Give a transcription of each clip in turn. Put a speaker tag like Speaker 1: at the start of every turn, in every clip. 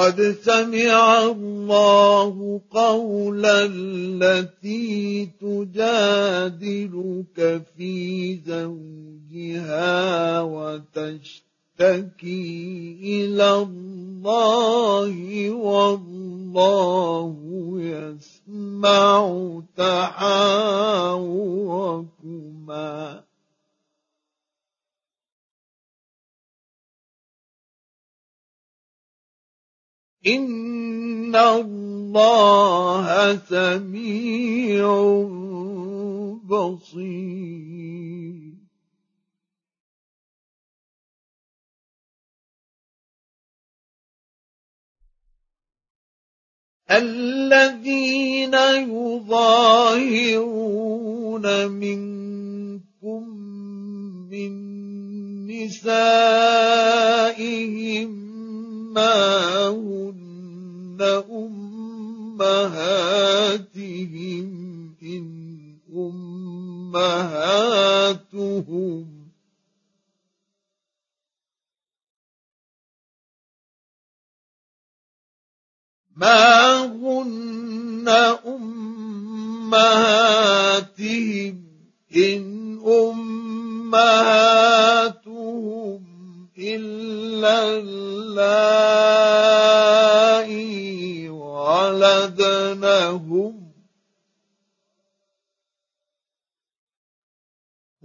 Speaker 1: قد سمع الله قول التي تجادلك في زوجها وتشتكي الى الله والله يسمع تحاوركما إن الله سميع بصير الذين يظاهرون منكم من نسائهم ما هن أمهاتهم إن أمهاتهم ما هن أمهات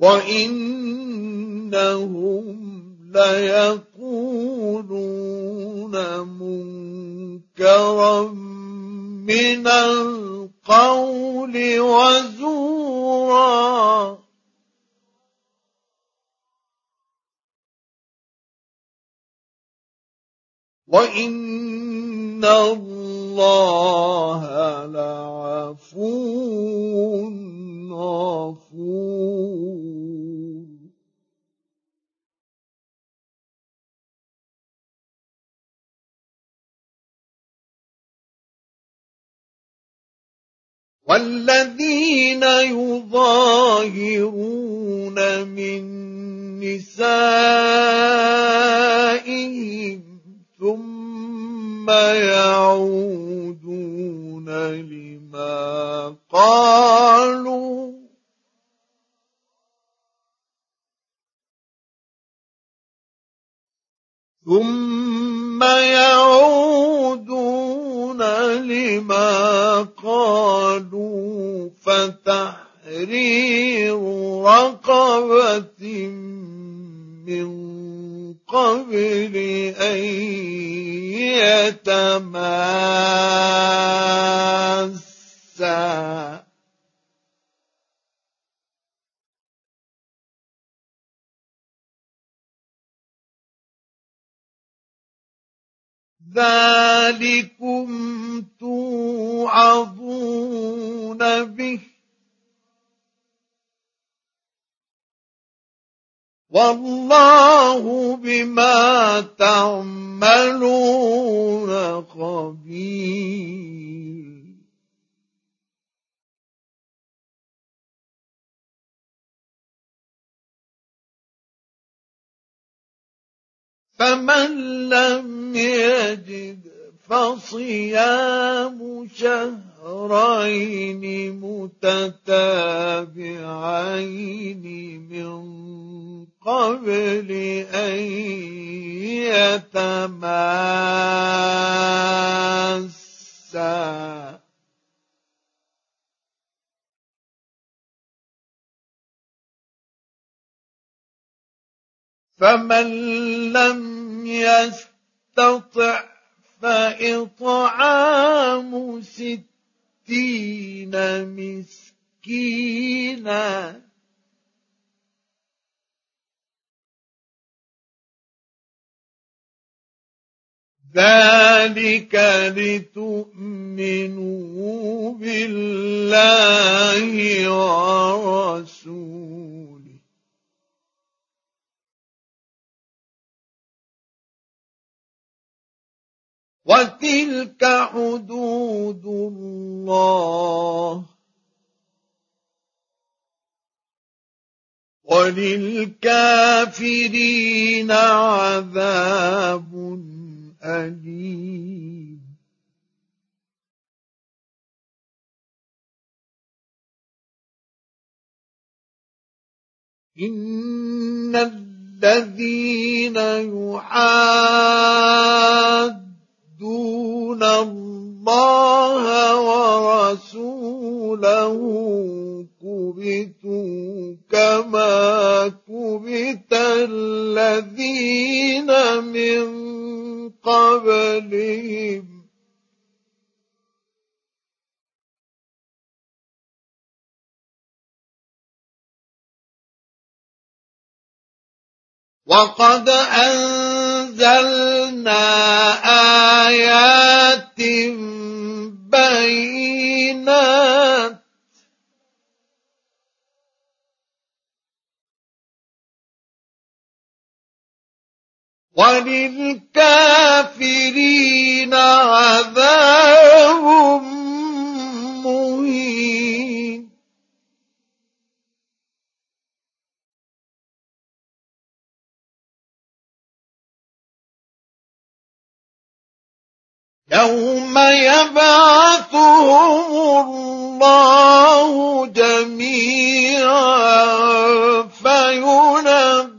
Speaker 1: وإنهم ليقولون منكرا من القول وزورا وإن الله لعفو غفور والذين يظاهرون من نسائهم ثم يعودون لما قالوا ثم يعودون لما قالوا فتحرير رقبه من قبل أن يتماسا ذلكم توعظون به والله بما تعملون خبير فمن لم يجد فصيام شهرين متتابعين من قبل أن يتماسا فمن لم يستطع فإطعام ستين مسكينا ذلك لتؤمنوا بالله ورسوله وتلك حدود الله وللكافرين عذاب أليم إن الذين يحاد دون الله ورسوله كبتوا كما كبت الذين من قبلهم وقد أنزلنا آيات بينات وللكافرين عذاب يوم يبعثهم الله جميعا فينبئهم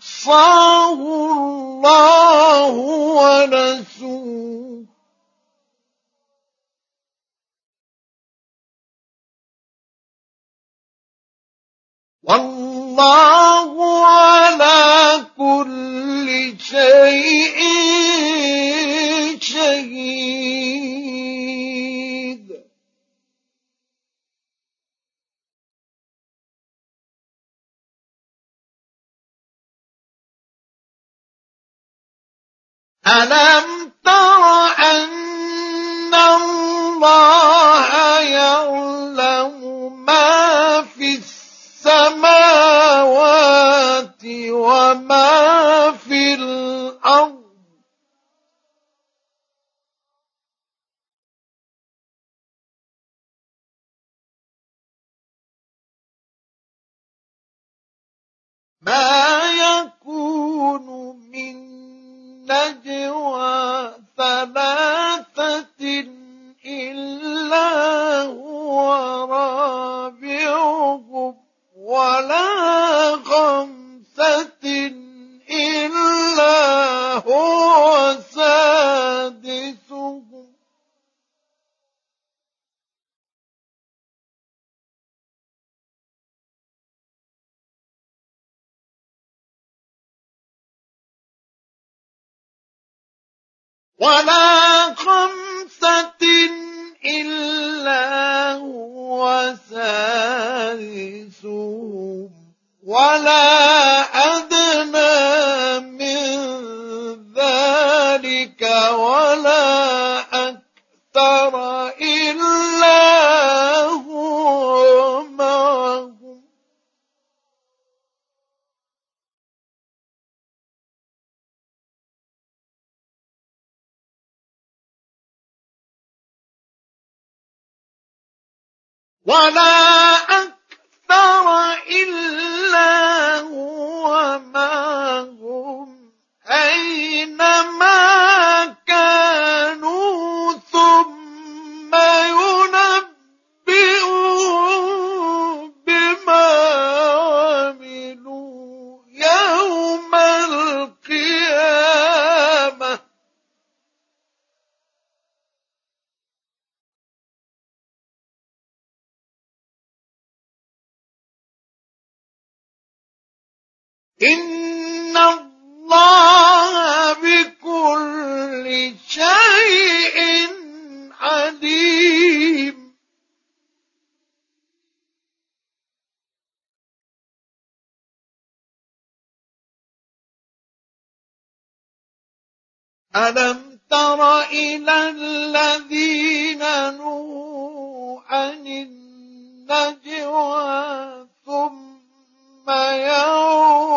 Speaker 1: أحصاه الله ونسوه والله على كل شيء شهيد ألم تر أن الله يعلم ما في السماوات وما في الأرض ولا خمسة إلا هو ثالثهم ولا أدنى One. up? إن الله بكل شيء عليم ألم تر إلى الذين نهوا عن النجوى ثم يوم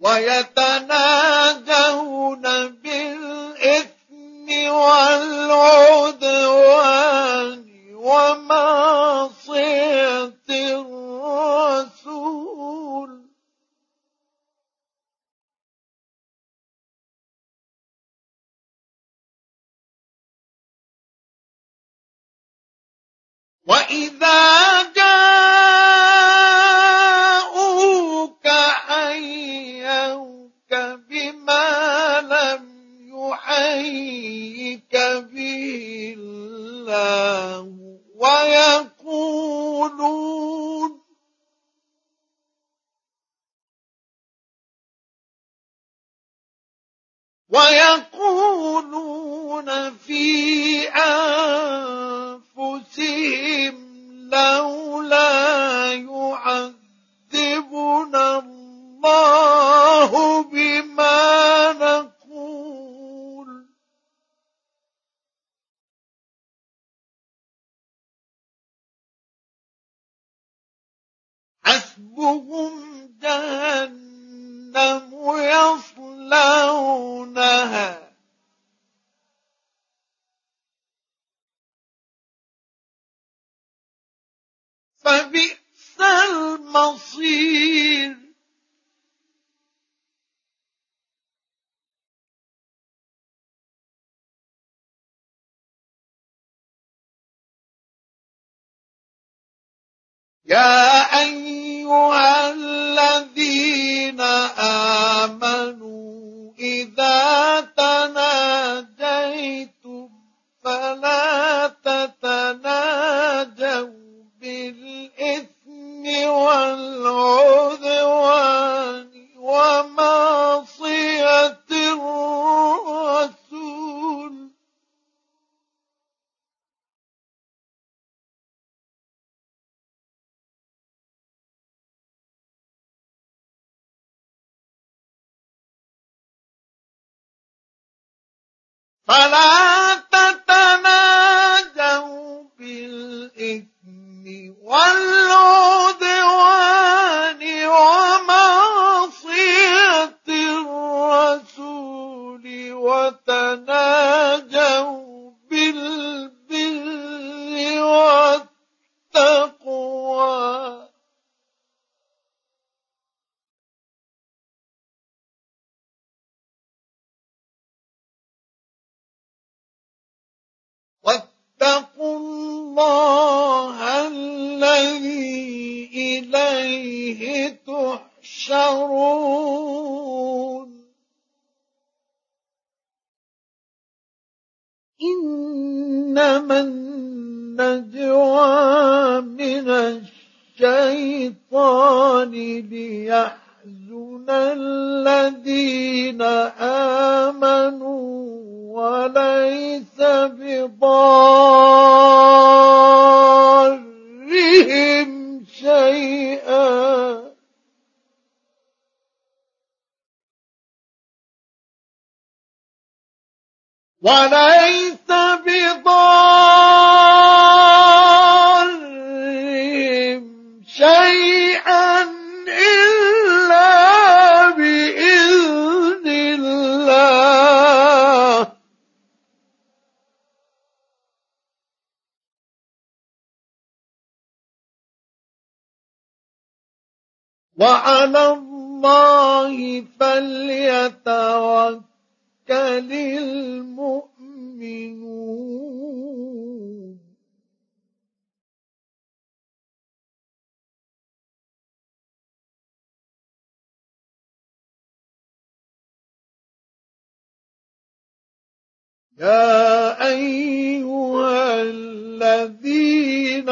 Speaker 1: ويتناجون بالإثم والعدوان ومعصية الرسول وإذا ويقولون في آه Yeah. وليس بضارهم شيئا إلا بإذن الله وعلى الله فليتوكل يوكل للمؤمنون يا أيها الذين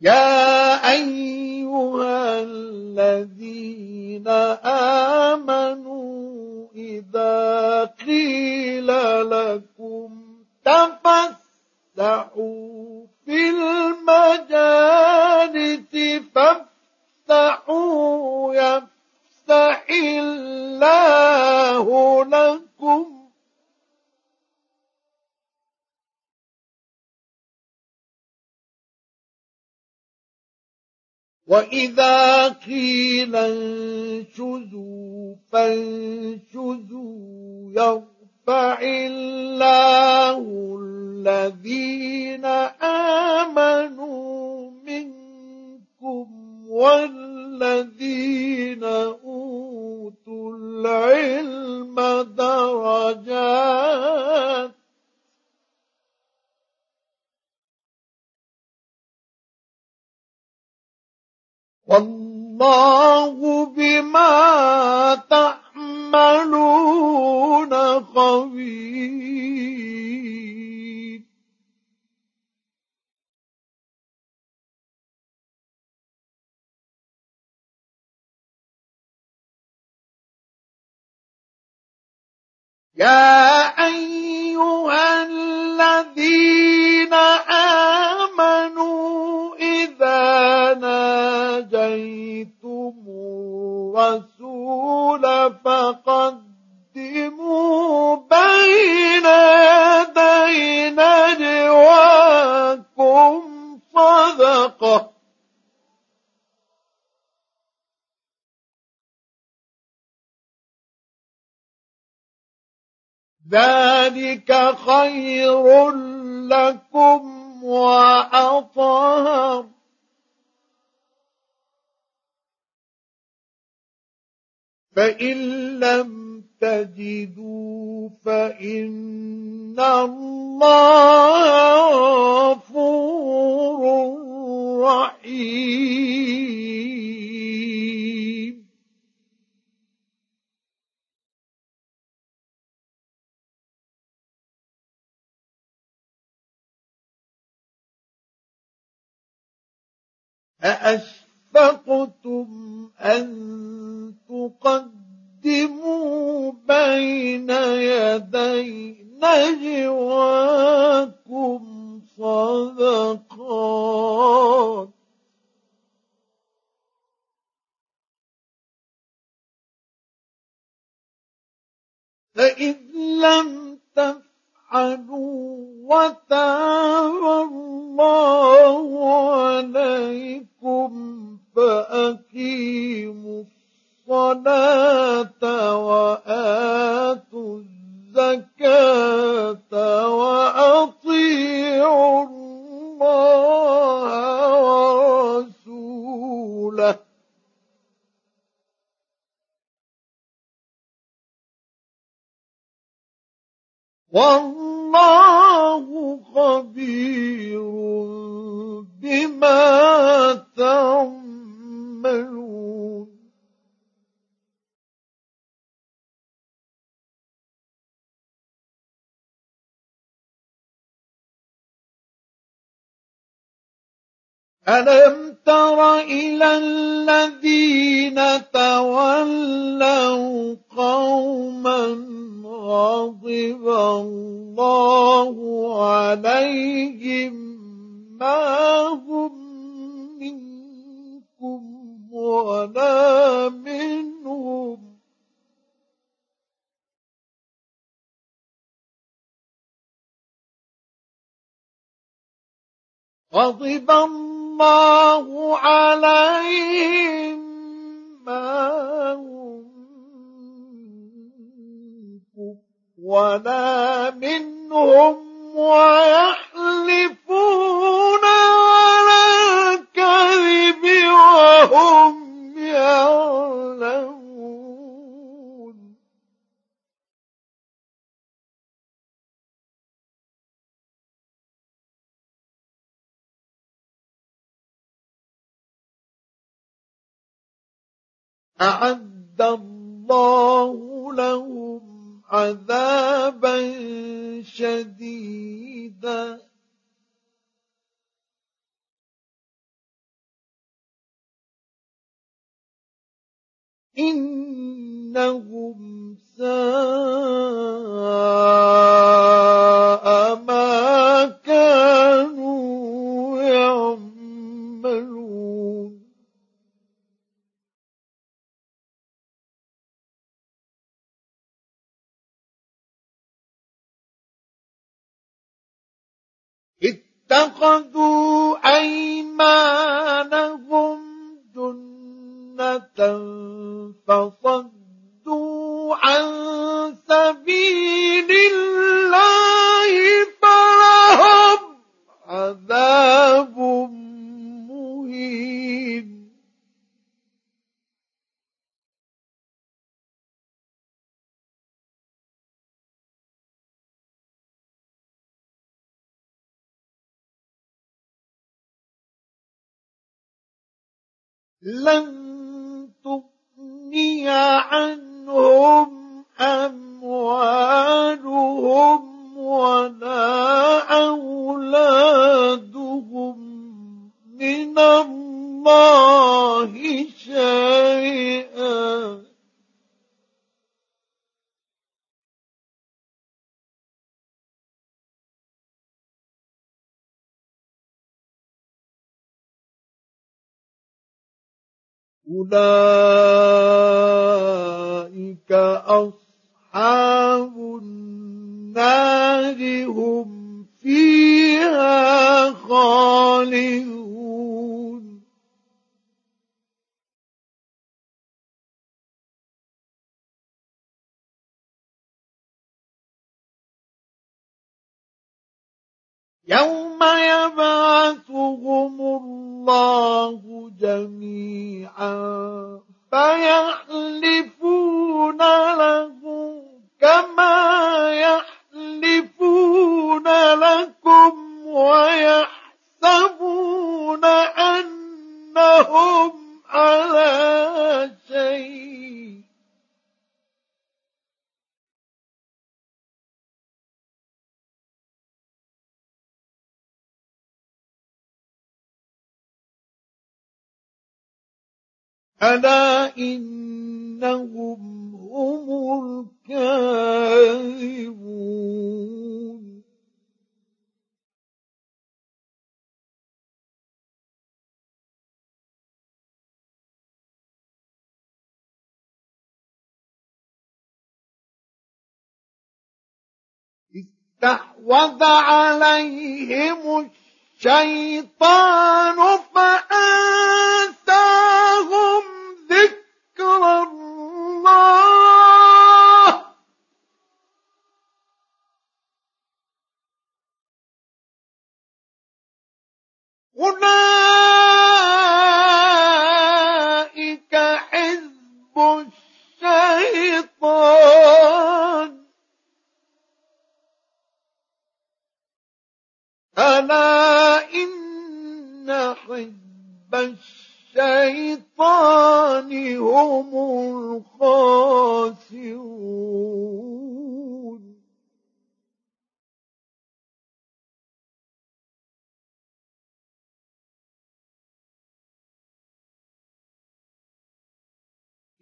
Speaker 1: يا أيها الذين آمنوا إذا قيل لكم تفسحوا في المجالس فافسحوا يفسح الله لكم وإذا قيل انشزوا فانشزوا يرفع الله الذين آمنوا منكم والذين أوتوا العلم درجات والله بما تعملون خبير يا فقدموا بين يدي نجواكم صدقه ذلك خير لكم وأطهر فإن لم تجدوا فإن الله غفور رحيم أأشفقتم أن الصلاة وآتوا الزكاة وأطيعوا الله ورسوله والله ألم تر إلى الذين تولوا قوما غضب الله عليهم ما هم منكم ولا منهم غضب الله عليهم ما هم ولا منهم ويحلفون على الكذب وهم أعد الله لهم عذابا شديدا إنهم ساء ما اتخذوا أيمانهم جنة فصدوا عن سبيل الله لن تغني عنهم أموالهم ولا أولادهم من الله شيئا أولئك أصحاب النار هم فيها خالدون يوم يبعثهم الله جميعا فيحلفون له كما يحلفون لكم ويحسبون أنهم على ألا إنهم هم الكاذبون استحوذ عليهم الشيطان فأنساهم ذكر الله أولئك حزب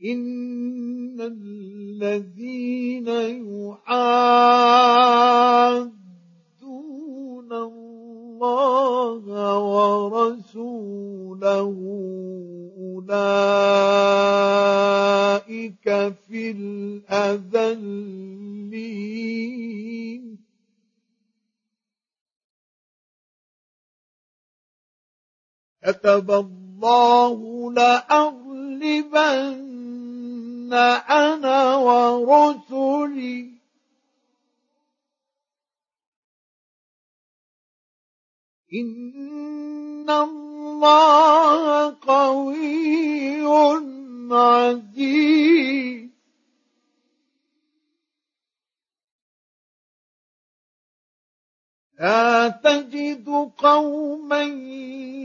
Speaker 1: إن الذين يحادون الله ورسوله أولئك في الأذلين كتب الله لأغلبن أنا ورسلي إن الله قوي عزيز لا تجد قوما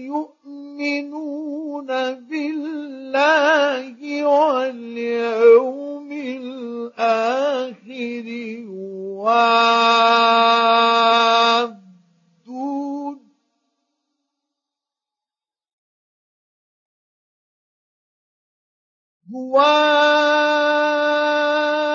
Speaker 1: يؤمنون يؤمنون بالله واليوم الآخر يوادون يوادون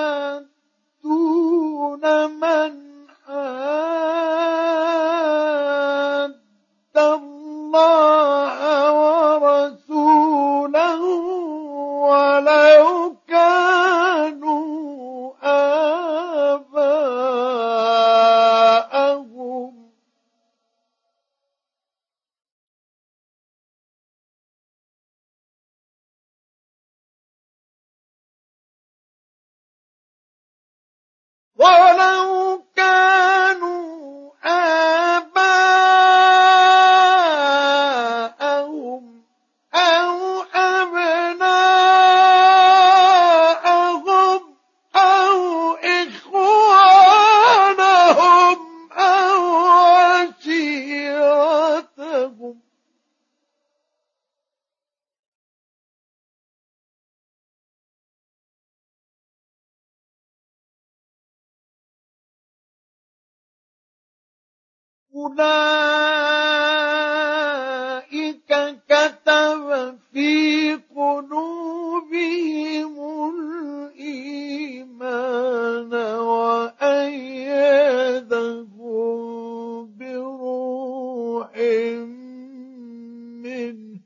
Speaker 1: أولئك كتب في قلوبهم الإيمان وأيدهم بروح منه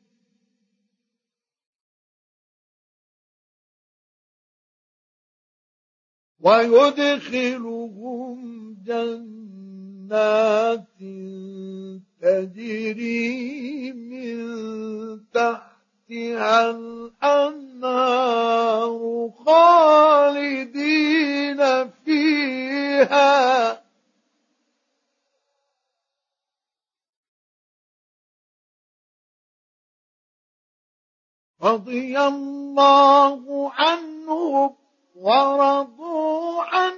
Speaker 1: ويدخلهم جنة جنات تجري من تحتها الأنهار خالدين فيها رضي الله عنه ورضوا عنه